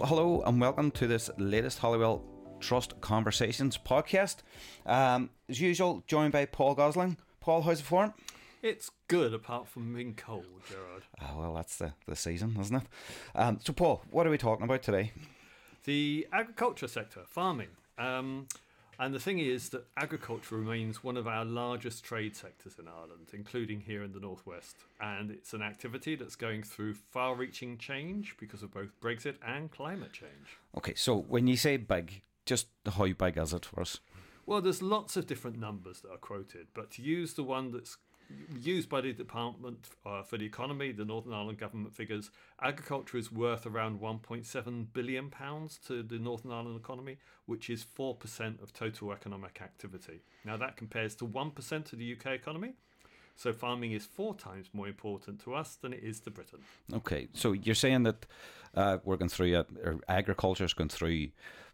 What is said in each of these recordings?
Hello and welcome to this latest Holywell Trust Conversations podcast. Um, as usual, joined by Paul Gosling. Paul, how's it for? It's good, apart from being cold, Gerard. Oh, well, that's the, the season, isn't it? Um, so, Paul, what are we talking about today? The agriculture sector, farming. Um, and the thing is that agriculture remains one of our largest trade sectors in Ireland, including here in the Northwest. And it's an activity that's going through far reaching change because of both Brexit and climate change. Okay, so when you say big, just how big is it for us? Well, there's lots of different numbers that are quoted, but to use the one that's used by the Department uh, for the Economy, the Northern Ireland government figures, agriculture is worth around 1.7 billion pounds to the Northern Ireland economy, which is 4% of total economic activity. Now that compares to 1% of the UK economy. So farming is four times more important to us than it is to Britain. Okay, so you're saying that uh, we're going through, agriculture is going through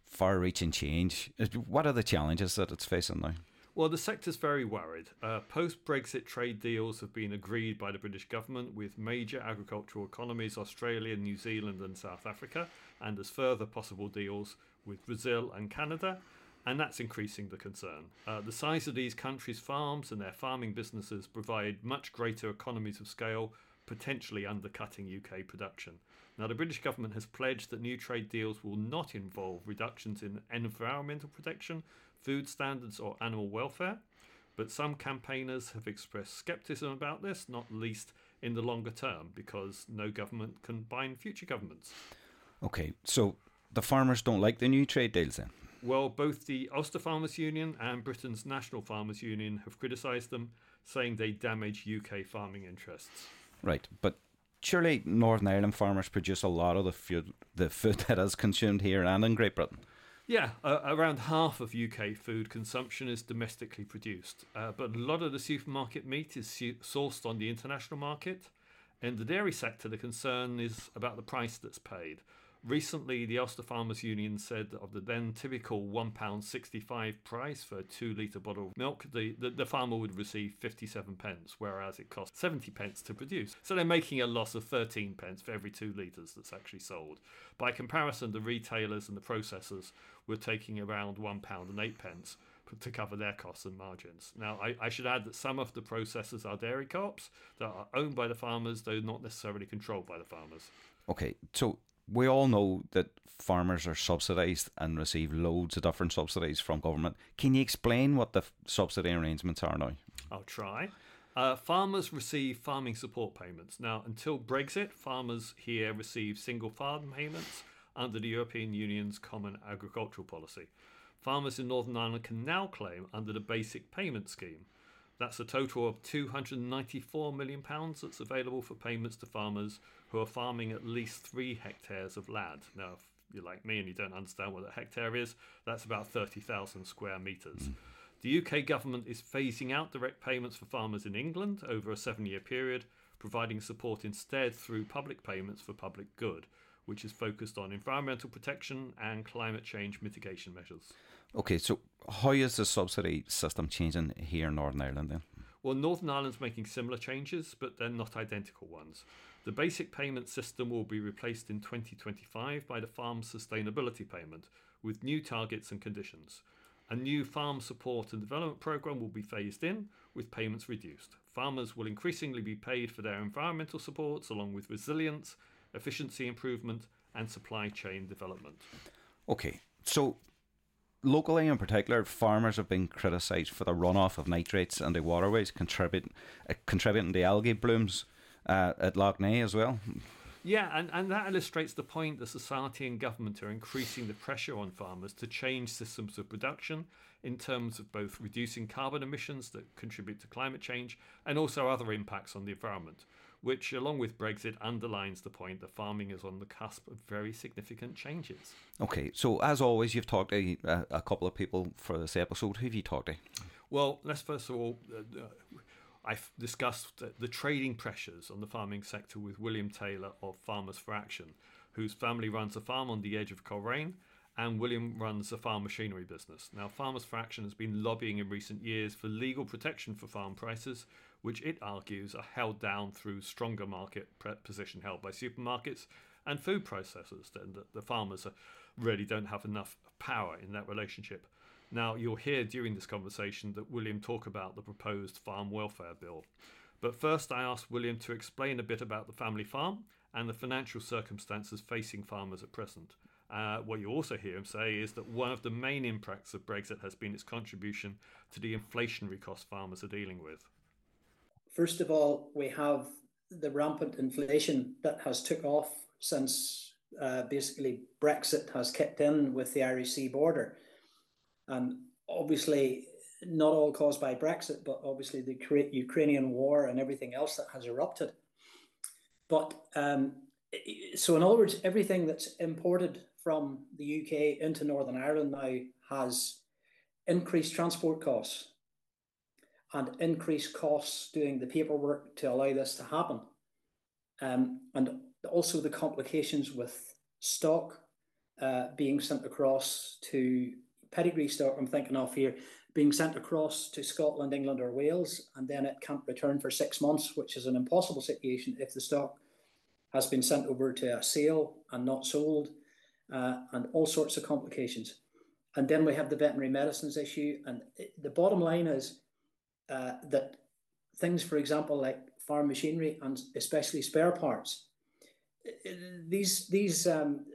far-reaching change. What are the challenges that it's facing now? Well, the sector's very worried. Uh, Post Brexit trade deals have been agreed by the British government with major agricultural economies, Australia, New Zealand, and South Africa, and there's further possible deals with Brazil and Canada, and that's increasing the concern. Uh, the size of these countries' farms and their farming businesses provide much greater economies of scale potentially undercutting UK production. Now, the British government has pledged that new trade deals will not involve reductions in environmental protection, food standards, or animal welfare. But some campaigners have expressed scepticism about this, not least in the longer term, because no government can bind future governments. Okay, so the farmers don't like the new trade deals then? Well, both the Ulster Farmers Union and Britain's National Farmers Union have criticised them, saying they damage UK farming interests. Right, but surely Northern Ireland farmers produce a lot of the food, the food that is consumed here and in Great Britain. Yeah, uh, around half of UK food consumption is domestically produced, uh, but a lot of the supermarket meat is su- sourced on the international market. In the dairy sector, the concern is about the price that's paid. Recently, the Ulster Farmers Union said that of the then typical £1.65 price for a two litre bottle of milk, the, the, the, farmer would receive 57 pence, whereas it costs 70 pence to produce. So they're making a loss of 13 pence for every two litres that's actually sold. By comparison, the retailers and the processors were taking around £1 and 8 pence to cover their costs and margins. Now, I, I, should add that some of the processors are dairy co-ops that are owned by the farmers, though not necessarily controlled by the farmers. Okay, so we all know that farmers are subsidised and receive loads of different subsidies from government. Can you explain what the subsidy arrangements are now? I'll try. Uh, farmers receive farming support payments. Now, until Brexit, farmers here receive single farm payments under the European Union's Common Agricultural Policy. Farmers in Northern Ireland can now claim under the Basic Payment Scheme. That's a total of £294 million that's available for payments to farmers who are farming at least three hectares of land. Now, if you're like me and you don't understand what a hectare is, that's about 30,000 square metres. Mm. The UK government is phasing out direct payments for farmers in England over a seven year period, providing support instead through public payments for public good which is focused on environmental protection and climate change mitigation measures. Okay, so how is the subsidy system changing here in Northern Ireland then? Well, Northern Ireland's making similar changes, but they're not identical ones. The basic payment system will be replaced in 2025 by the Farm Sustainability Payment, with new targets and conditions. A new farm support and development programme will be phased in, with payments reduced. Farmers will increasingly be paid for their environmental supports, along with resilience efficiency improvement, and supply chain development. Okay, so locally in particular, farmers have been criticised for the runoff of nitrates and the waterways, contributing uh, contributing to algae blooms uh, at Lough Neagh as well. Yeah, and, and that illustrates the point that society and government are increasing the pressure on farmers to change systems of production in terms of both reducing carbon emissions that contribute to climate change and also other impacts on the environment, which, along with Brexit, underlines the point that farming is on the cusp of very significant changes. Okay, so as always, you've talked to a, a couple of people for this episode. Who have you talked to? Well, let's first of all. Uh, I've discussed the trading pressures on the farming sector with William Taylor of Farmers for Action, whose family runs a farm on the edge of Coleraine, and William runs a farm machinery business. Now, Farmers for Action has been lobbying in recent years for legal protection for farm prices, which it argues are held down through stronger market position held by supermarkets and food processors. Then the, the farmers really don't have enough power in that relationship. Now, you'll hear during this conversation that William talk about the proposed farm welfare bill. But first, I asked William to explain a bit about the family farm and the financial circumstances facing farmers at present. Uh, what you also hear him say is that one of the main impacts of Brexit has been its contribution to the inflationary costs farmers are dealing with. First of all, we have the rampant inflation that has took off since uh, basically Brexit has kicked in with the Irish Sea border. And obviously, not all caused by Brexit, but obviously the Ukrainian war and everything else that has erupted. But um, so, in other words, everything that's imported from the UK into Northern Ireland now has increased transport costs and increased costs doing the paperwork to allow this to happen. Um, and also the complications with stock uh, being sent across to pedigree stock, I'm thinking of here, being sent across to Scotland, England, or Wales, and then it can't return for six months, which is an impossible situation if the stock has been sent over to a sale and not sold, uh, and all sorts of complications. And then we have the veterinary medicines issue. And it, the bottom line is uh, that things, for example, like farm machinery and especially spare parts, these these um,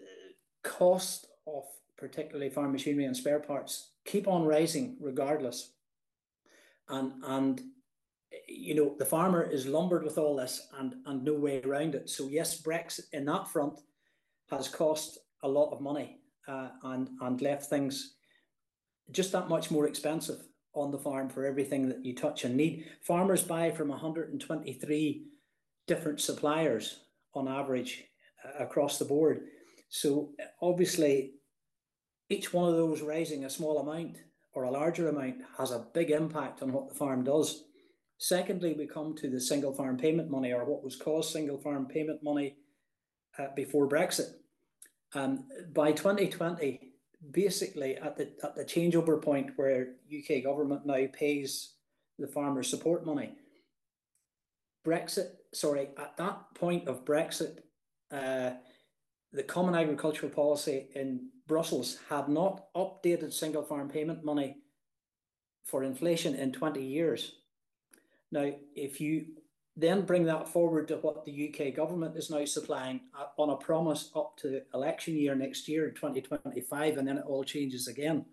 costs of particularly farm machinery and spare parts keep on rising regardless. And and you know the farmer is lumbered with all this and and no way around it. So yes, Brexit in that front has cost a lot of money uh, and and left things just that much more expensive on the farm for everything that you touch and need. Farmers buy from 123 different suppliers on average uh, across the board. So obviously, each one of those raising a small amount or a larger amount has a big impact on what the farm does. Secondly, we come to the single farm payment money, or what was called single farm payment money uh, before Brexit. Um, by 2020, basically at the at the changeover point where UK government now pays the farmer support money. Brexit, sorry, at that point of Brexit, uh, the Common Agricultural Policy in Brussels had not updated single farm payment money for inflation in 20 years. Now, if you then bring that forward to what the UK government is now supplying uh, on a promise up to election year next year, 2025, and then it all changes again.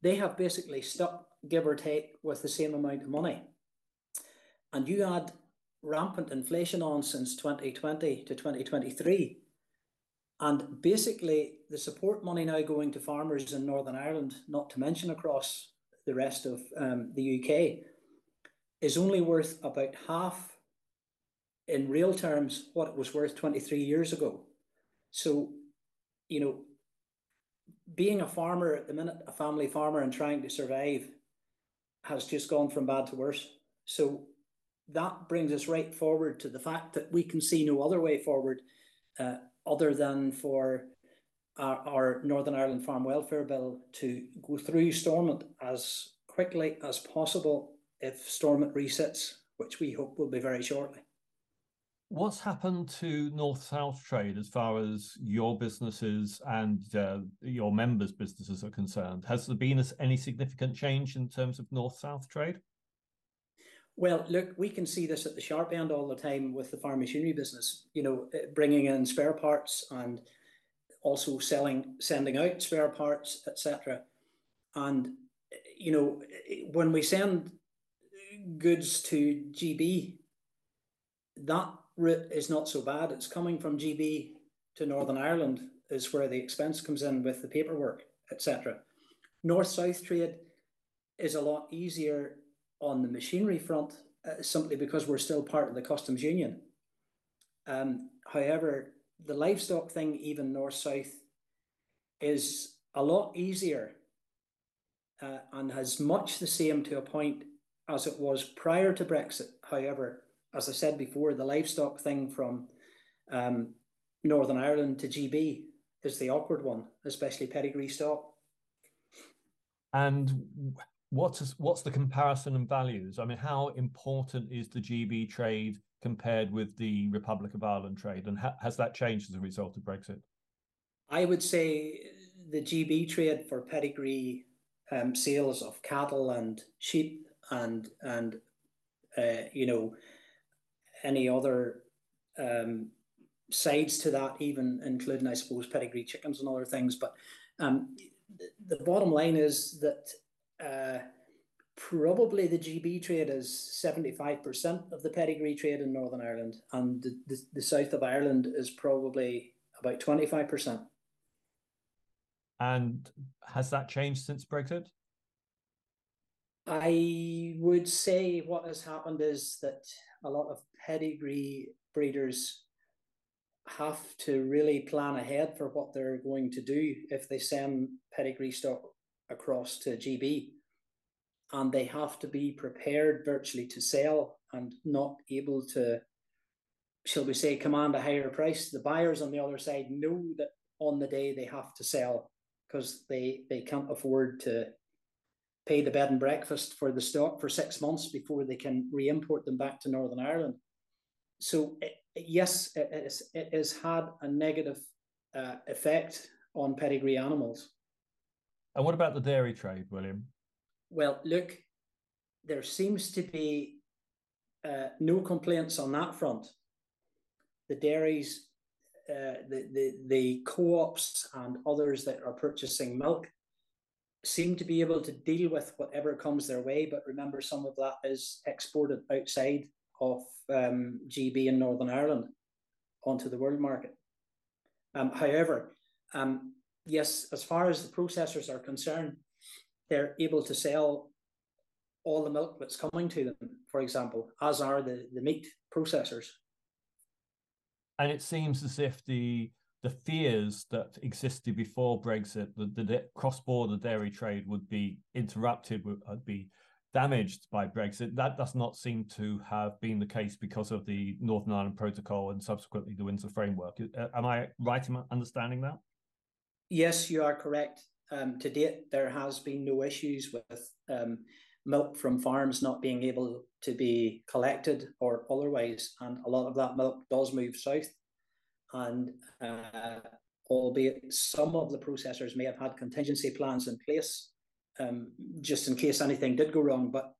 They have basically stuck, give or take, with the same amount of money. And you add rampant inflation on since 2020 to 2023. And basically, the support money now going to farmers in Northern Ireland, not to mention across the rest of um, the UK, is only worth about half in real terms what it was worth 23 years ago. So, you know, being a farmer at the minute, a family farmer and trying to survive has just gone from bad to worse. So that brings us right forward to the fact that we can see no other way forward uh, other than for our, our, Northern Ireland Farm Welfare Bill to go through Stormont as quickly as possible if Stormont resits, which we hope will be very shortly. What's happened to North South trade as far as your businesses and uh, your members' businesses are concerned? Has there been any significant change in terms of North South trade? Well, look, we can see this at the sharp end all the time with the farm machinery business, you know, eh, bringing in spare parts and also selling, sending out spare parts, etc. And, you know, eh, when we send goods to GB, that route is not so bad. It's coming from GB to Northern Ireland is where the expense comes in with the paperwork, etc. North South trade is a lot easier on the machinery front uh, simply because we're still part of the customs union. Um, however, the livestock thing, even north south, is a lot easier uh, and has much the same to a point as it was prior to Brexit. However, as I said before, the livestock thing from um, Northern Ireland to GB is the awkward one, especially pedigree stock. What's what's the comparison and values? I mean, how important is the GB trade compared with the Republic of Ireland trade? And ha- has that changed as a result of Brexit? I would say the GB trade for pedigree um, sales of cattle and sheep and and uh, you know any other um, sides to that, even including I suppose pedigree chickens and other things. But um, the bottom line is that uh, probably the GB trade is 75% of the pedigree trade in Northern Ireland, and the, the, the south of Ireland is probably about 25%. And has that changed since Brexit? I would say what has happened is that a lot of pedigree breeders have to really plan ahead for what they're going to do if they send pedigree stock across to GB. And they have to be prepared virtually to sell and not able to, shall we say, command a higher price. The buyers on the other side know that on the day they have to sell because they, they can't afford to pay the bed and breakfast for the stock for six months before they can re-import them back to Northern Ireland. So it, yes, it, is, it has had a negative uh, effect on pedigree animals. And what about the dairy trade, William? Well, look, there seems to be uh, no complaints on that front. The dairies, uh, the, the, the co-ops and others that are purchasing milk seem to be able to deal with whatever comes their way. But remember, some of that is exported outside of um, GB in Northern Ireland onto the world market. Um, however, um, yes, as far as the processors are concerned, they're able to sell all the milk that's coming to them, for example, as are the, the meat processors. And it seems as if the the fears that existed before Brexit, that the cross-border dairy trade would be interrupted, would uh, be damaged by Brexit. That does not seem to have been the case because of the Northern Ireland Protocol and subsequently the Windsor Framework. Uh, am I right in understanding that? Yes, you are correct. Um, to date, there has been no issues with um, milk from farms not being able to be collected or otherwise, and a lot of that milk does move south and uh, albeit some of the processors may have had contingency plans in place um, just in case anything did go wrong. But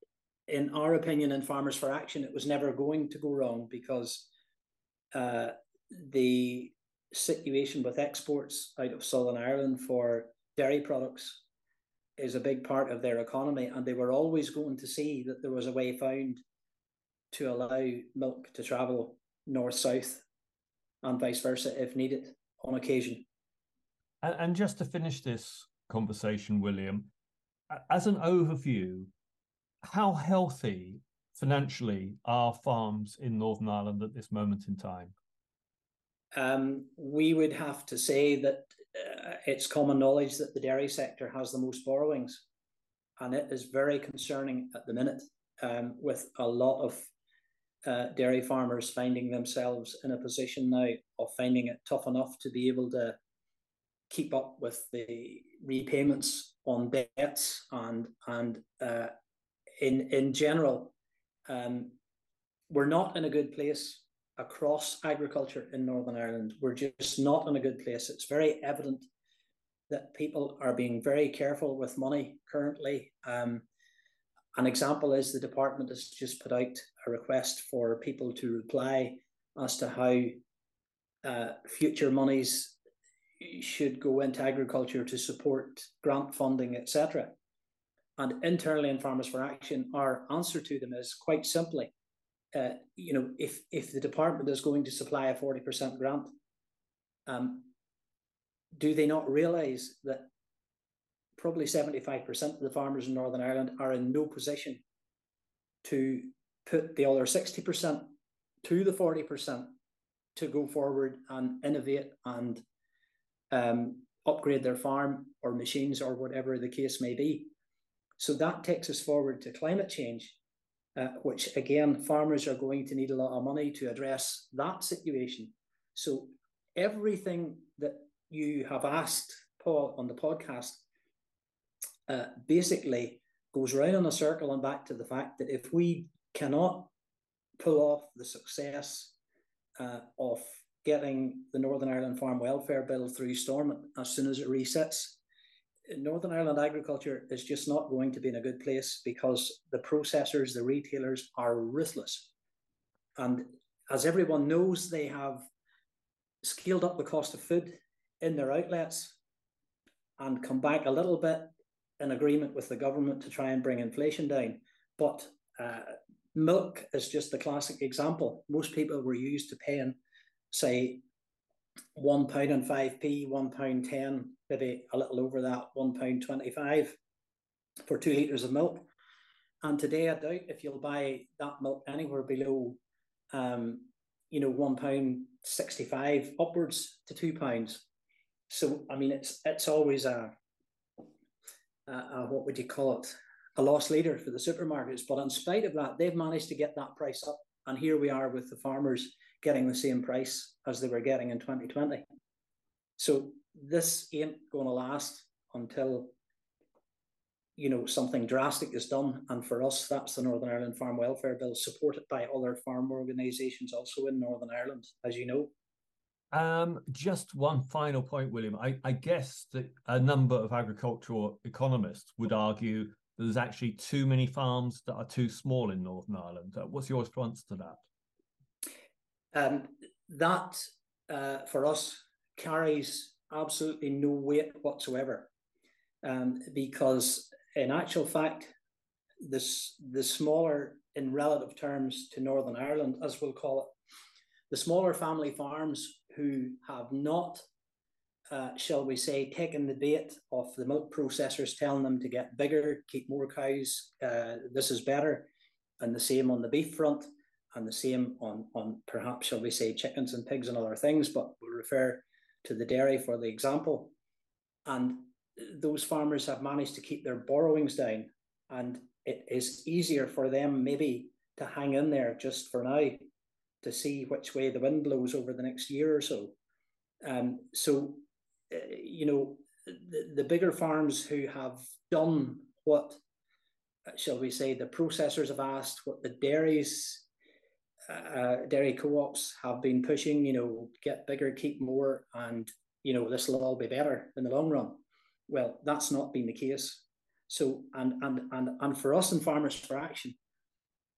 in our opinion, in Farmers for Action, it was never going to go wrong because uh, the situation with exports out of Southern Ireland for dairy products is a big part of their economy, and they were always going to see that there was a way found to allow milk to travel north south and vice versa if needed on occasion. And, and just to finish this conversation, William, as an overview, how healthy financially are farms in Northern Ireland at this moment in time? Um, we would have to say that uh, it's common knowledge that the dairy sector has the most borrowings, and it is very concerning at the minute, um, with a lot of uh, dairy farmers finding themselves in a position now of finding it tough enough to be able to keep up with the repayments on debts and and uh, in in general, um, we're not in a good place across agriculture in Northern Ireland. We're just not in a good place. It's very evident that people are being very careful with money currently. Um, an example is the department has just put out a request for people to reply as to how uh, future monies should go into agriculture to support grant funding, etc. And internally in Farmers for Action, our answer to them is quite simply, uh, you know, if if the department is going to supply a forty percent grant, um, do they not realise that probably 75% of the farmers in Northern Ireland are in no position to put the other 60% to the 40% to go forward and innovate and um, upgrade their farm or machines or whatever the case may be. So that takes us forward to climate change, uh, which again, farmers are going to need a lot of money to address that situation. So everything that you have asked, Paul, on the podcast uh, basically goes round in a circle and back to the fact that if we cannot pull off the success uh, of getting the Northern Ireland Farm Welfare Bill through Stormont as soon as it resets. Northern Ireland agriculture is just not going to be in a good place because the processors, the retailers are ruthless. And as everyone knows, they have scaled up the cost of food in their outlets and come back a little bit in agreement with the government to try and bring inflation down. But uh, milk is just the classic example. Most people were used to paying, say, one pound and five p, one pound ten, maybe a little over that, one pound twenty-five for two litres of milk. And today, I doubt if you'll buy that milk anywhere below, um, you know, one pound sixty-five upwards to two pounds. So, I mean, it's it's always a, a, a what would you call it? A loss leader for the supermarkets. But in spite of that, they've managed to get that price up. And here we are with the farmers getting the same price as they were getting in 2020. So this ain't going to last until you know something drastic is done. And for us, that's the Northern Ireland Farm Welfare Bill, supported by other farm organisations also in Northern Ireland, as you know. Um, just one final point, William. I, I guess that a number of agricultural economists would argue there's actually too many farms that are too small in Northern Ireland. Uh, what's your response to that? Um, that uh, for us carries absolutely no weight whatsoever, um, because in actual fact, this the smaller in relative terms to Northern Ireland, as we'll call it, the smaller family farms who have not, uh, shall we say, taking the bait of the milk processors telling them to get bigger, keep more cows, uh, this is better, and the same on the beef front and the same on, on perhaps, shall we say, chickens and pigs and other things, but we'll refer to the dairy for the example. And those farmers have managed to keep their borrowings down, and it is easier for them maybe to hang in there just for now to see which way the wind blows over the next year or so. Um, so, you know, the, the bigger farms who have done what, shall we say, the processors have asked, what the dairies uh, dairy co-ops have been pushing, you know, get bigger, keep more, and you know this will all be better in the long run. Well, that's not been the case. So, and and and and for us in Farmers for Action,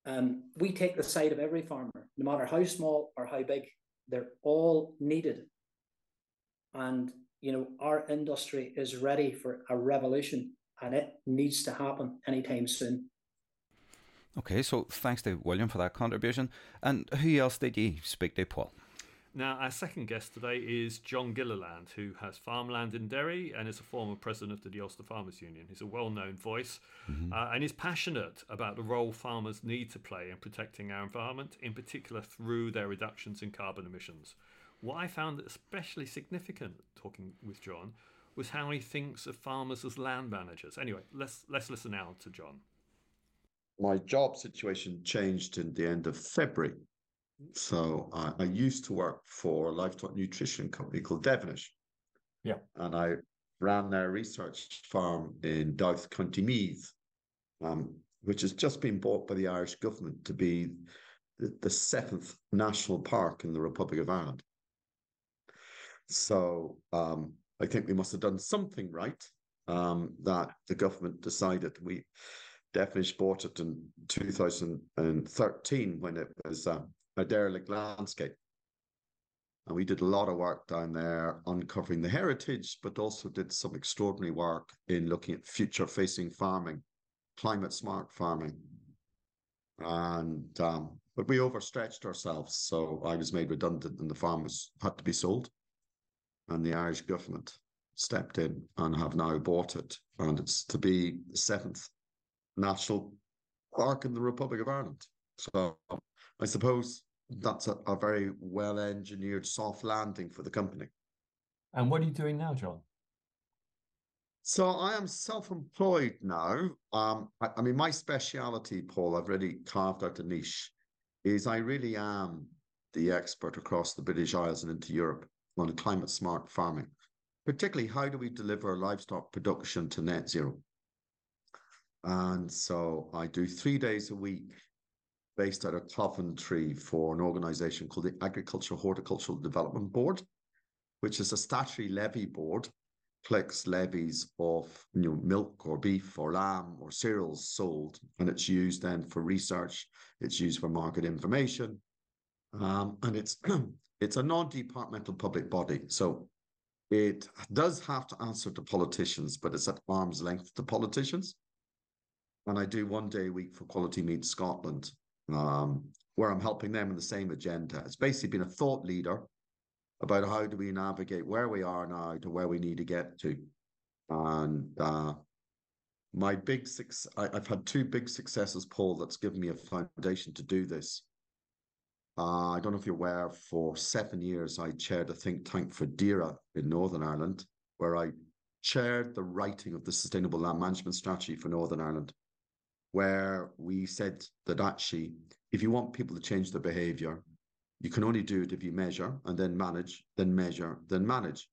um, we take the side of every farmer, no matter how small or how big. They're all needed, and you know our industry is ready for a revolution, and it needs to happen anytime soon. Okay, so thanks to William for that contribution. And who else did you speak to, Paul? Now, our second guest today is John Gilliland, who has farmland in Derry and is a former president of the Ulster Farmers Union. He's a well known voice mm-hmm. uh, and is passionate about the role farmers need to play in protecting our environment, in particular through their reductions in carbon emissions. What I found especially significant talking with John was how he thinks of farmers as land managers. Anyway, let's, let's listen now to John my job situation changed in the end of February. So I, I used to work for a livestock nutrition company called Devenish. Yeah. And I ran their research farm in Dowth, County Meath, um, which has just been bought by the Irish government to be the, the seventh national park in the Republic of Ireland. So um, I think we must have done something right um, that the government decided we definitely bought it in 2013 when it was uh, a derelict landscape. And we did a lot of work down there uncovering the heritage, but also did some extraordinary work in looking at future facing farming, climate smart farming. And, um, but we overstretched ourselves. So I was made redundant and the farm was, had to be sold. And the Irish government stepped in and have now bought it. And it's to be the seventh national park in the Republic of Ireland. So I suppose that's a, a very well engineered soft landing for the company. And what are you doing now, John? So I am self-employed now. Um, I, I, mean, my speciality, Paul, I've really carved out a niche, is I really am the expert across the British Isles and into Europe on climate smart farming, particularly how do we deliver livestock production to net zero? And so I do three days a week based out of Coventry for an organisation called the Agricultural Horticultural Development Board, which is a statutory levy board, collects levies of you know, milk or beef or lamb or cereals sold, and it's used then for research. It's used for market information, um, and it's it's a non-departmental public body. So it does have to answer to politicians, but it's at arm's length to politicians. And I do one day a week for Quality Meat Scotland, um, where I'm helping them in the same agenda. It's basically been a thought leader about how do we navigate where we are now to where we need to get to. And uh, my big six, I, have had two big successes, Paul, that's given me a foundation to do this. Uh, I don't know if you're aware, for seven years, I chaired a think tank for DAERA in Northern Ireland, where I chaired the writing of the Sustainable Land Management Strategy for Northern Ireland, where we said that actually, if you want people to change their behavior, you can only do it if you measure and then manage, then measure, then manage.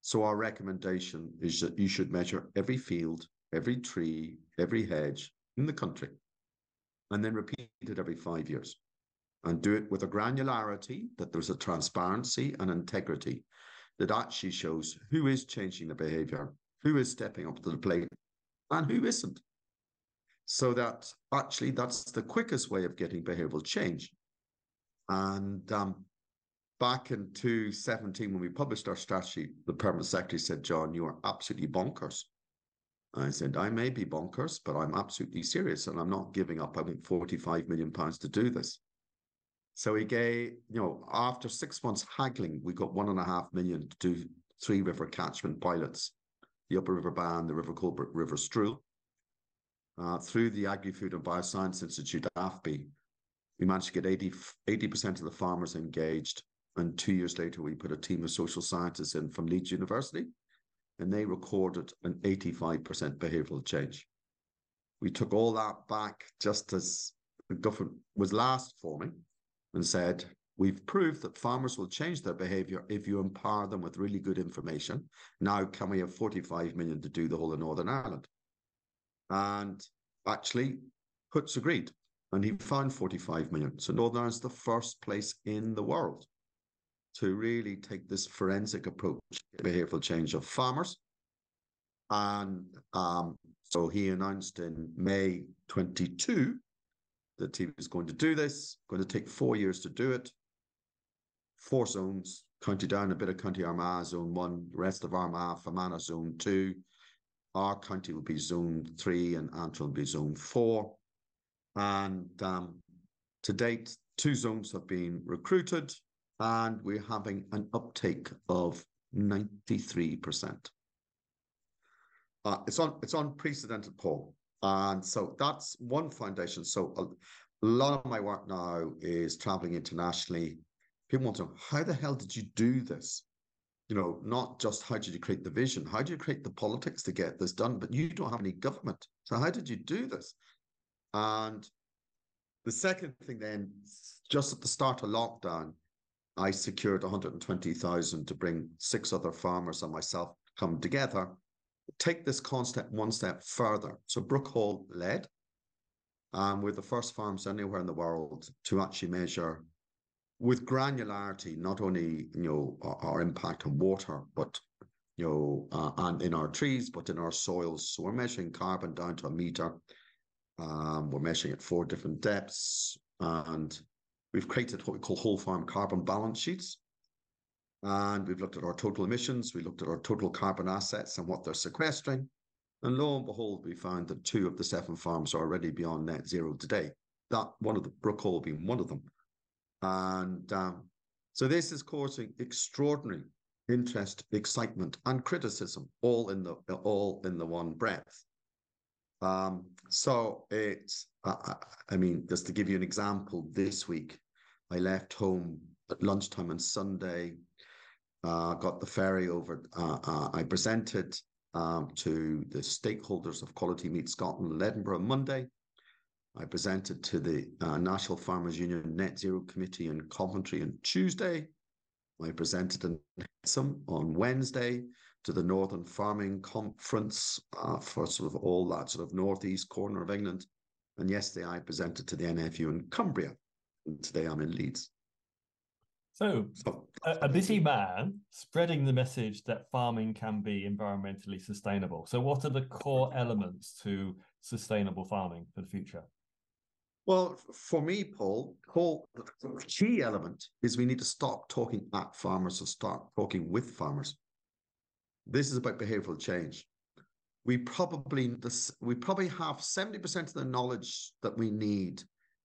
So our recommendation is that you should measure every field, every tree, every hedge in the country, and then repeat it every five years and do it with a granularity that there's a transparency and integrity that actually shows who is changing the behavior, who is stepping up to the plate, and who isn't. So that actually that's the quickest way of getting behavioral change. And um, back in 2017, when we published our strategy, the permanent secretary said, John, you are absolutely bonkers. I said, I may be bonkers, but I'm absolutely serious and I'm not giving up. I think 45 million pounds to do this. So he gave, you know, after six months haggling, we got one and a half million to do three river catchment pilots, the Upper River Bann, the River Colebrooke, River Strule. Uh, through the Agri-Food and Bioscience Institute, AFBI, we managed to get 80, 80% of the farmers engaged. And two years later, we put a team of social scientists in from Leeds University, and they recorded an 85% behavioural change. We took all that back just as the government was last forming and said, We've proved that farmers will change their behavior if you empower them with really good information. Now, can we have 45 million to do the whole of Northern Ireland? And actually, Poots agreed, and he found 45 million. So, Northern Ireland's the first place in the world to really take this forensic approach to behavioral change of farmers. And um, so he announced in May 22 that he is going to do this, going to take four years to do it. Four zones, County Down, a bit of County Armagh, zone one, the rest of Armagh, Fermanagh, zone two. Our county will be zone three and Antrim will be zone four. And um, to date, two zones have been recruited and we're having an uptake of 93%. Uh, it's on it's unprecedented, Paul. And so that's one foundation. So a, lot of my work now is traveling internationally. People want to know, how the hell did you do this? You know, not just how did you create the vision, how do you create the politics to get this done? But you don't have any government. So how did you do this? And the second thing then, just at the start of lockdown, I secured 120,000 to bring six other farmers and myself come together take this concept one step further. So Brook Hall led, um, we're the first farms anywhere in the world to actually measure with granularity not only you know our, our impact on water, but you know uh, and in our trees, but in our soils. So we're measuring carbon down to a meter. Um, we're measuring at four different depths, and we've created what we call whole farm carbon balance sheets. And we've looked at our total emissions, we looked at our total carbon assets and what they're sequestering. And lo and behold, we found that two of the seven farms are already beyond net zero today. That one of the Brook Hall being one of them. And um, so this is causing extraordinary interest, excitement, and criticism, all in the all in the one breath. Um, so it's, I mean, just to give you an example, this week I left home at lunchtime on Sunday got the ferry over. Uh, uh, I presented um, to the stakeholders of Quality Meat Scotland in Edinburgh on Monday. I presented to the uh, National Farmers Union Net Zero Committee in Coventry on Tuesday. I presented in Hexham on Wednesday to the Northern Farming Conference uh, for sort of all that sort of northeast corner of England And yesterday I presented to the NFU in Cumbria, and today I'm in Leeds. So, a, a busy man spreading the message that farming can be environmentally sustainable. So, what are the core elements to sustainable farming for the future? Well, for me, Paul, Paul, the key element is we need to stop talking at farmers and start talking with farmers. This is about behavioral change. We probably this, we probably have 70% of the knowledge that we need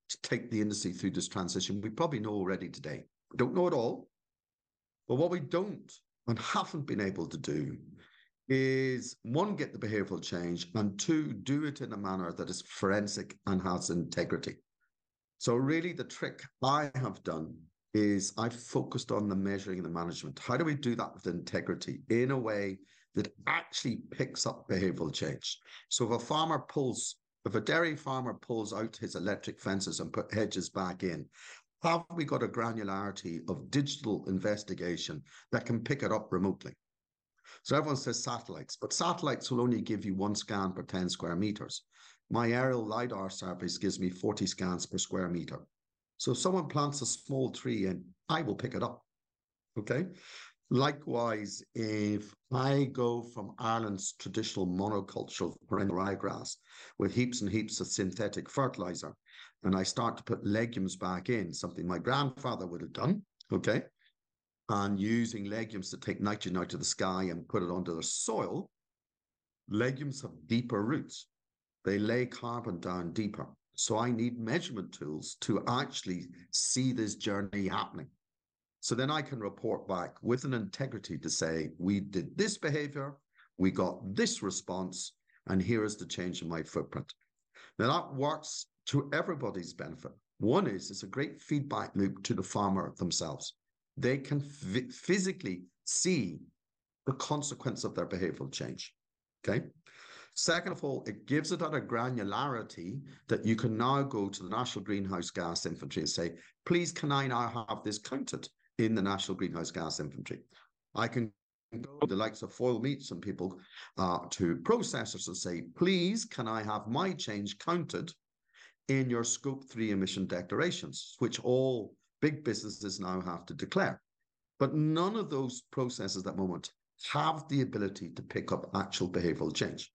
to take the industry through this transition. We probably know already today. Don't know it all. But what we don't and haven't been able to do is one, get the behavioral change, and two, do it in a manner that is forensic and has integrity. So, really, the trick I have done is I've focused on the measuring and the management. How do we do that with integrity in a way that actually picks up behavioral change? So, if a farmer pulls, if a dairy farmer pulls out his electric fences and put hedges back in, have we got a granularity of digital investigation that can pick it up remotely? So everyone says satellites, but satellites will only give you one scan per 10 square meters. My aerial LiDAR service gives me 40 scans per square meter. So if someone plants a small tree in, I will pick it up. Okay. Likewise, if I go from Ireland's traditional monocultural perennial ryegrass with heaps and heaps of synthetic fertilizer, and I start to put legumes back in, something my grandfather would have done, okay, and using legumes to take nitrogen out of the sky and put it onto the soil, legumes have deeper roots. They lay carbon down deeper. So I need measurement tools to actually see this journey happening. So then I can report back with an integrity to say, we did this behavior, we got this response, and here is the change in my footprint. Now that works to everybody's benefit. One is it's a great feedback loop to the farmer themselves they can physically see the consequence of their behavioral change. Okay. Second of all, it gives it at a granularity that you can now go to the National Greenhouse Gas Inventory and say, please, can I now have this counted in the National Greenhouse Gas Inventory? I can go to the likes of Foyle Meats and people uh, to processors and say, please, can I have my change counted in your scope three emission declarations, which all big businesses now have to declare. But none of those processes at the moment have the ability to pick up actual behavioral change.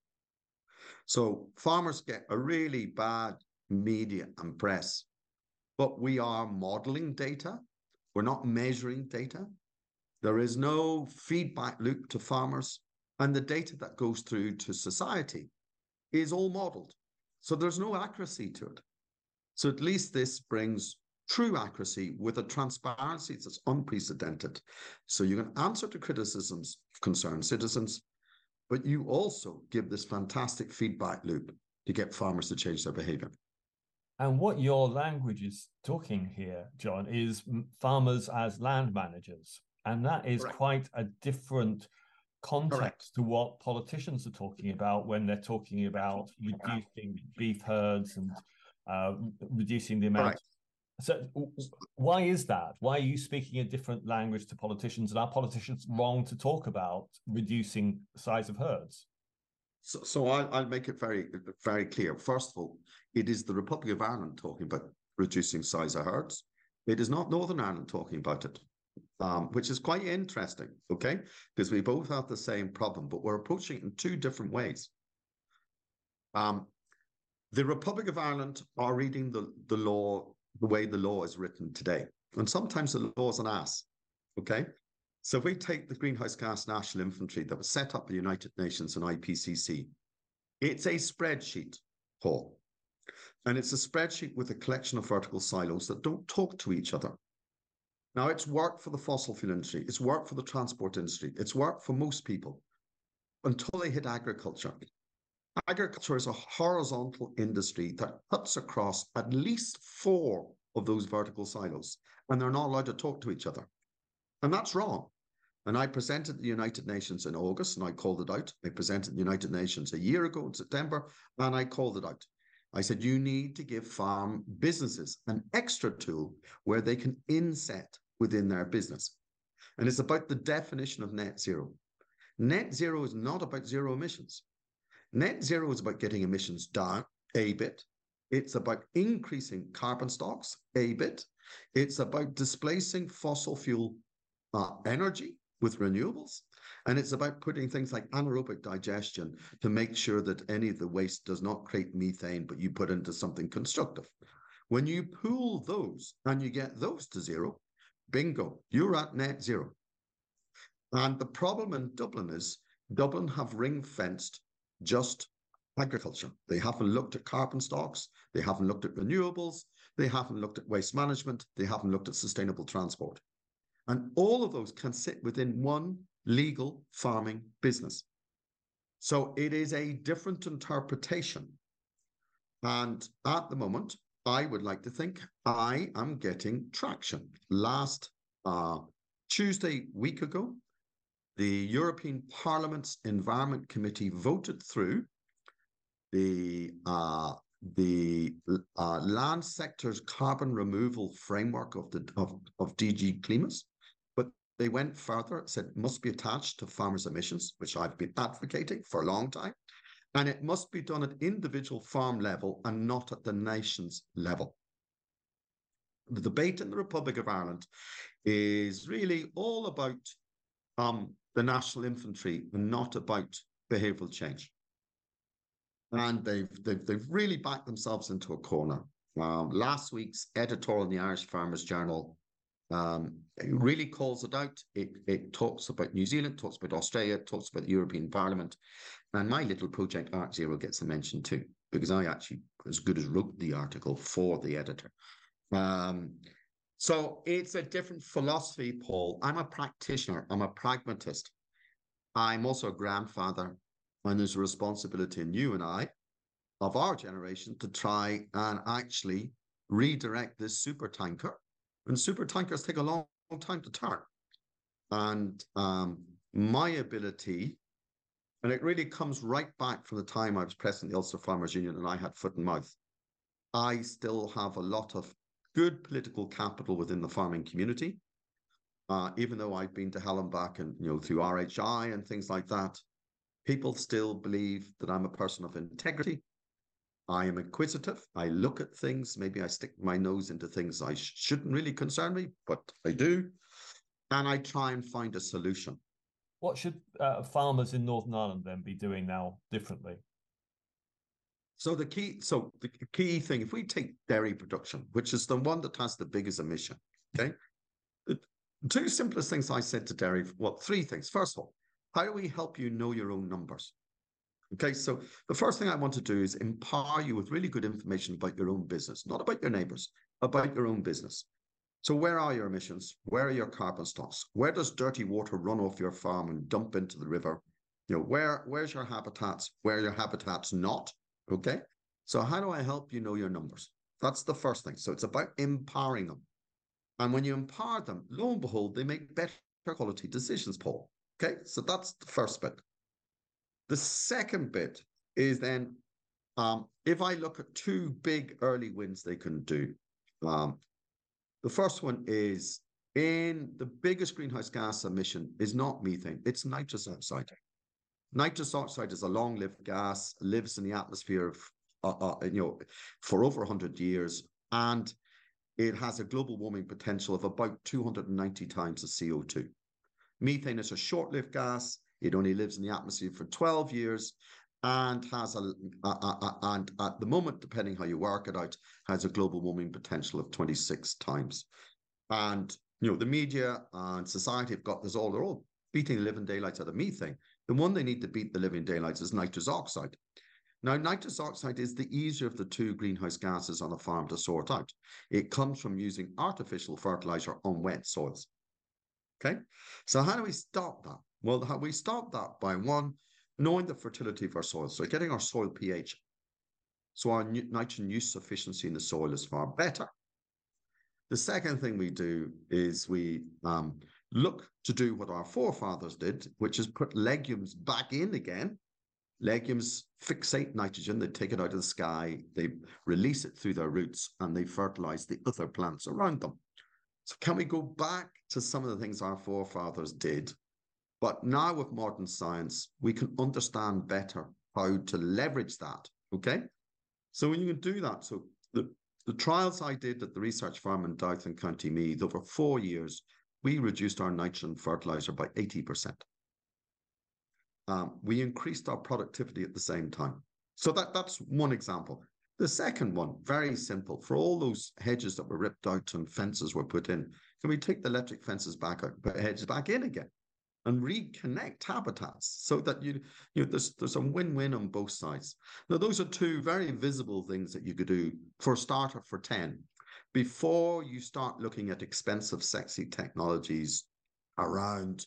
So farmers get a really bad media and press, but we are modeling data. We're not measuring data. There is no feedback loop to farmers, and the data that goes through to society is all modeled. So there's no accuracy to it. So at least this brings true accuracy with a transparency that's unprecedented. So you can answer to criticisms of concerned citizens, but you also give this fantastic feedback loop to get farmers to change their behavior. And what your language is talking here, John, is farmers as land managers. And that is Correct. quite a different context Correct. to what politicians are talking about when they're talking about reducing beef herds and uh, reducing the amount so, why is that? Why are you speaking a different language to politicians? And are politicians wrong to talk about reducing the size of herds? So, so I'll, I'll make it very, very clear. First of all, it is the Republic of Ireland talking about reducing size of herds. It is not Northern Ireland talking about it, um, which is quite interesting, okay? Because we both have the same problem, but we're approaching it in two different ways. Um, the Republic of Ireland are reading the, the law the way the law is written today. And sometimes the law is an ass. Okay. So if we take the Greenhouse Gas National Inventory that was set up by the United Nations and IPCC, it's a spreadsheet, Paul. And it's a spreadsheet with a collection of vertical silos that don't talk to each other. Now, it's work for the fossil fuel industry, it's work for the transport industry, it's work for most people until they hit agriculture. Agriculture is a horizontal industry that cuts across at least four of those vertical silos, and they're not allowed to talk to each other. And that's wrong. And I presented the United Nations in August and I called it out. I presented the United Nations a year ago in September and I called it out. I said, you need to give farm businesses an extra tool where they can inset within their business. And it's about the definition of net zero. Net zero is not about zero emissions. Net zero is about getting emissions down a bit It's about increasing carbon stocks, a bit. It's about displacing fossil fuel uh, energy with renewables. And it's about putting things like anaerobic digestion to make sure that any of the waste does not create methane, but you put into something constructive. When you pool those and you get those to zero, bingo, you're at net zero. And the problem in Dublin is Dublin have ring fenced just agriculture. They haven't looked at carbon stocks. They haven't looked at renewables. They haven't looked at waste management. They haven't looked at sustainable transport. And all of those can sit within one legal farming business. So it is a different interpretation. And at the moment, I would like to think I am getting traction. Last uh, Tuesday, week ago, the European Parliament's Environment Committee voted through the uh, the uh, land sector's carbon removal framework of the of, of DG Clima's. They went further, said it must be attached to farmers' emissions, which I've been advocating for a long time. And it must be done at individual farm level and not at the nation's level. The debate in the Republic of Ireland is really all about um, the national inventory and not about behavioural change. And they've, they've, they've really backed themselves into a corner. Um, last week's editorial in the Irish Farmers Journal um, it really calls it out. It, it talks about New Zealand, talks about Australia, talks about the European Parliament. And my little project, Arc Zero, gets a mention too, because I actually, as good as wrote the article for the editor. Um, so it's a different philosophy, Paul. I'm a practitioner, I'm a pragmatist. I'm also a grandfather, and there's a responsibility in you and I, of our generation, to try and actually redirect this super tanker. And super tankers take a long, long time to turn. And um, my ability, and it really comes right back from the time I was president of the Ulster Farmers Union and I had foot and mouth. I still have a lot of good political capital within the farming community. Uh, even though I've been to back and you know through RHI and things like that, people still believe that I'm a person of integrity. I am inquisitive. I look at things. Maybe I stick my nose into things I sh- shouldn't really concern me, but I do. And I try and find a solution. What should uh, farmers in Northern Ireland then be doing now differently? So the key, so the key thing, if we take dairy production, which is the one that has the biggest emission, okay, the two simplest things I said to dairy, well, three things. First of all, how do we help you know your own numbers? Okay, so the first thing I want to do is empower you with really good information about your own business, not about your neighbors, about your own business. So where are your emissions? Where are your carbon stocks? Where does dirty water run off your farm and dump into the river? You know, where where's your habitats? Where your habitats not? Okay. So how do I help you know your numbers? That's the first thing. So it's about empowering them. And when you empower them, lo and behold, they make better quality decisions, Paul. Okay. So that's the first bit. The second bit is then um, if I look at two big early wins they can do. Um, the first one is in the biggest greenhouse gas emission is not methane, it's nitrous oxide. Nitrous oxide is a long-lived gas, lives in the atmosphere of, uh, uh, you know, for over 100 years, and it has a global warming potential of about 290 times the CO2. Methane is a short-lived gas. It only lives in the atmosphere for 12 years and has a, a, a, and at the moment, depending how you work it out, has a global warming potential of 26 times. And you know, the media and society have got this all, they're all beating the living daylights out of methane. The one they need to beat the living daylights is nitrous oxide. Now, nitrous oxide is the easier of the two greenhouse gases on a farm to sort out. It comes from using artificial fertilizer on wet soils. Okay, so how do we stop that? Well, we stop that by one, knowing the fertility of our soil, so getting our soil pH. So our nitrogen use efficiency in the soil is far better. The second thing we do is we um, look to do what our forefathers did, which is put legumes back in again. Legumes fixate nitrogen, they take it out of the sky, they release it through their roots, and they fertilize the other plants around them. So, can we go back to some of the things our forefathers did? But now, with modern science, we can understand better how to leverage that. Okay. So when you can do that, so the, the trials I did at the research farm in Doutham, County Meath, over four years, we reduced our nitrogen fertilizer by 80%. Um, we increased our productivity at the same time. So that, that's one example. The second one, very simple. For all those hedges that were ripped out and fences were put in, can we take the electric fences back out, put hedges back in again, and reconnect habitats so that you, you know, there's there's a win-win on both sides. Now, those are two very visible things that you could do for a starter for 10 before you start looking at expensive, sexy technologies around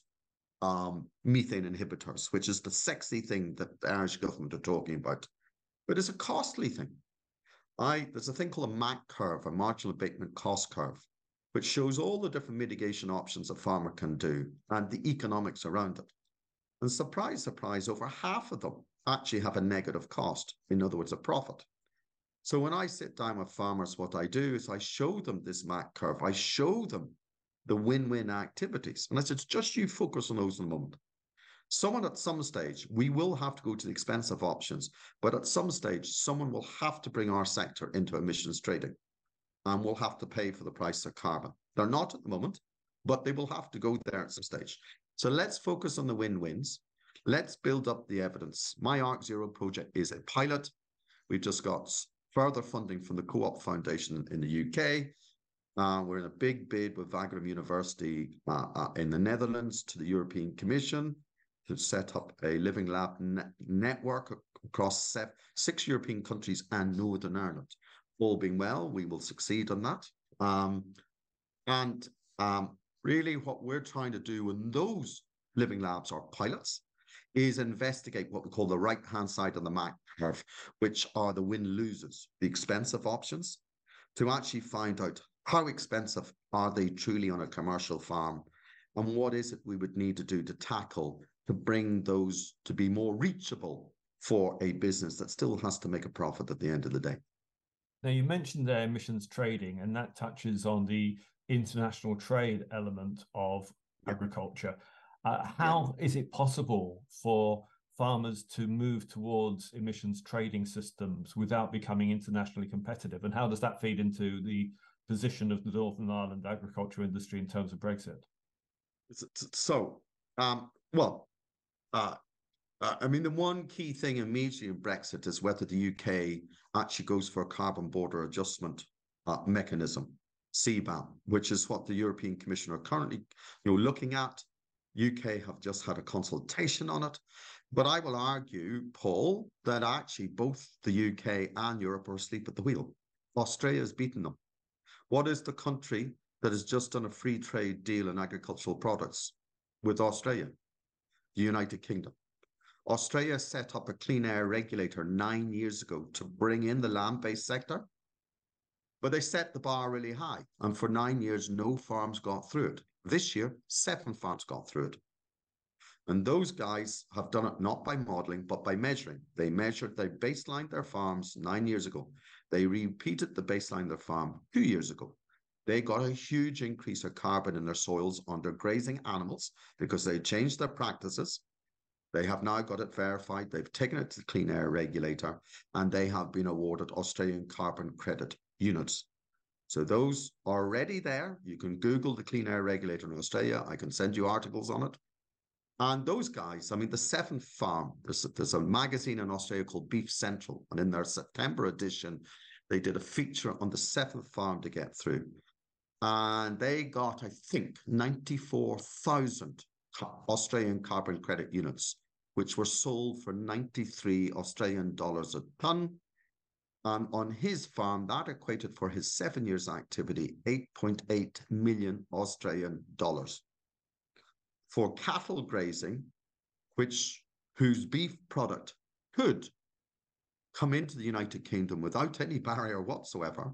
um, methane inhibitors, which is the sexy thing that the Irish government are talking about. But it's a costly thing. I there's a thing called a MAC curve, a marginal abatement cost curve, which shows all the different mitigation options a farmer can do and the economics around it. And surprise, surprise, over half of them actually have a negative cost, in other words, a profit. So when I sit down with farmers, what I do is I show them this MAC curve. I show them the win-win activities. And I said, just you focus on those in a moment. Someone at some stage, we will have to go to the expensive options, but at some stage, someone will have to bring our sector into emissions trading and will have to pay for the price of carbon. They're not at the moment, but they will have to go there at some stage. So let's focus on the win-wins. Let's build up the evidence. My Arc Zero project is a pilot. We've just got further funding from the Co-op Foundation in the UK. Uh, we're in a big bid with Wageningen University uh, uh, in the Netherlands to the European Commission to set up a living lab ne network across six European countries and Northern Ireland. All being well, we will succeed on that. Um, and um, really, what we're trying to do in those living labs or pilots is investigate what we call the right hand side of the MAC curve, which are the win losers, the expensive options, to actually find out how expensive are they truly on a commercial farm and what is it we would need to do to tackle to bring those to be more reachable for a business that still has to make a profit at the end of the day. Now, you mentioned emissions trading, and that touches on the international trade element of agriculture. Uh, how yeah. is it possible for farmers to move towards emissions trading systems without becoming internationally competitive? And how does that feed into the position of the Northern Ireland agriculture industry in terms of Brexit? So, um, well, uh, uh, I mean, the one key thing immediately in Brexit is whether the UK actually goes for a carbon border adjustment uh, mechanism, CBAM, which is what the European Commission are currently you know, looking at. UK have just had a consultation on it. But I will argue, Paul, that actually both the UK and Europe are asleep at the wheel. Australia has beaten them. What is the country that has just done a free trade deal in agricultural products with Australia? The United Kingdom. Australia set up a clean air regulator nine years ago to bring in the land based sector, but they set the bar really high. And for nine years, no farms got through it. This year, seven farms got through it. And those guys have done it not by modeling, but by measuring. They measured, they baselined their farms nine years ago. They repeated the baseline of their farm two years ago. They got a huge increase of carbon in their soils under grazing animals because they changed their practices. They have now got it verified. They've taken it to the Clean Air Regulator and they have been awarded Australian carbon credit units. So those are already there. You can Google the Clean Air Regulator in Australia. I can send you articles on it. And those guys, I mean, the seventh farm, there's, there's a magazine in Australia called Beef Central. And in their September edition, they did a feature on the seventh farm to get through. And they got, I think, 94,000 Australian carbon credit units, which were sold for 93 Australian dollars a ton. And on his farm, that equated for his seven years activity, 8.8 million Australian dollars for cattle grazing, which whose beef product could come into the United Kingdom without any barrier whatsoever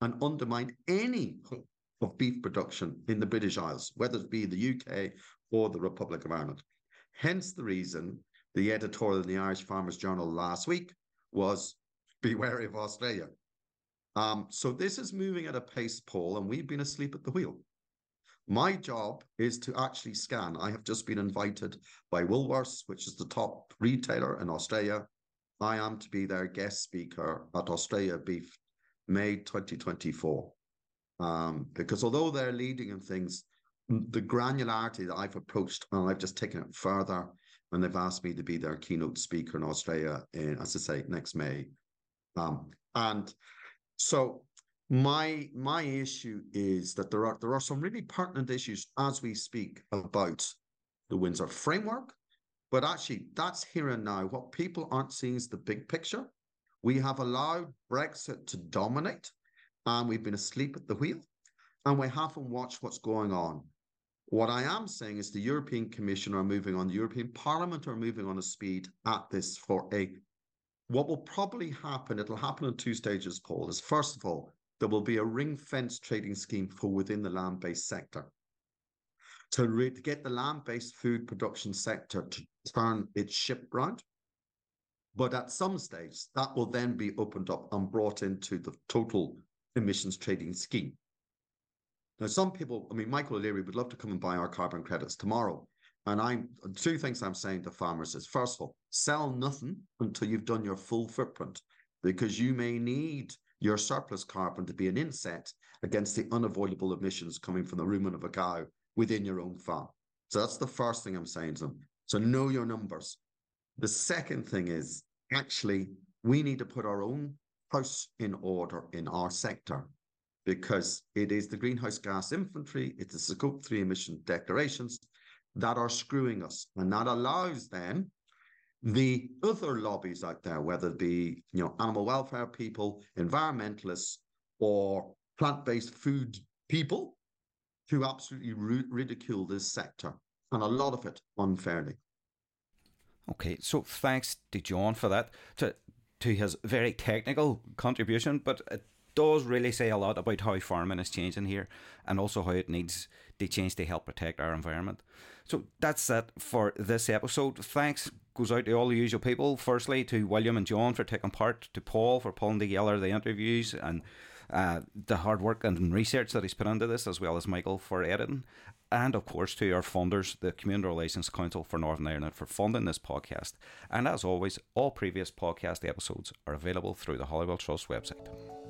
and undermine any of beef production in the British Isles, whether it be the UK or the Republic of Ireland. Hence the reason the editorial in the Irish Farmers Journal last week was be wary of Australia. Um, so this is moving at a pace, Paul, and we've been asleep at the wheel. My job is to actually scan. I have just been invited by Woolworths, which is the top retailer in Australia, I am to be their guest speaker at Australia Beef May 2024. Um, because although they're leading in things, the granularity that I've approached, and I've just taken it further, and they've asked me to be their keynote speaker in Australia, in, as I say, next May. Um, and so my my issue is that there are there are some really pertinent issues as we speak about the Windsor framework, but actually that's here and now. What people aren't seeing is the big picture. We have allowed Brexit to dominate, and we've been asleep at the wheel, and we haven't watched what's going on. What I am saying is the European Commission are moving on, the European Parliament are moving on a speed at this for a what will probably happen, it'll happen in two stages, Paul, is first of all, there will be a ring fence trading scheme for within the land based sector to, re- to get the land based food production sector to turn its ship round. But at some stage, that will then be opened up and brought into the total emissions trading scheme. Now, some people, I mean, Michael O'Leary would love to come and buy our carbon credits tomorrow. And I'm two things I'm saying to farmers is first of all, sell nothing until you've done your full footprint, because you may need your surplus carbon to be an inset against the unavoidable emissions coming from the rumen of a cow within your own farm. So that's the first thing I'm saying to them. So know your numbers. The second thing is actually we need to put our own house in order in our sector because it is the greenhouse gas inventory, it's the scope three emission declarations that are screwing us. And that allows then the other lobbies out there, whether it be you know animal welfare people, environmentalists, or plant-based food people, to absolutely ridicule this sector, and a lot of it unfairly. Okay, so thanks to John for that, to to his very technical contribution, but it does really say a lot about how farming is changing here, and also how it needs to change to help protect our environment. So that's it for this episode. Thanks goes out to all the usual people. Firstly, to William and John for taking part, to Paul for pulling together the interviews and uh, the hard work and research that he's put into this, as well as Michael for editing. And of course, to our funders, the Community Relations Council for Northern Ireland, for funding this podcast. And as always, all previous podcast episodes are available through the Holywell Trust website.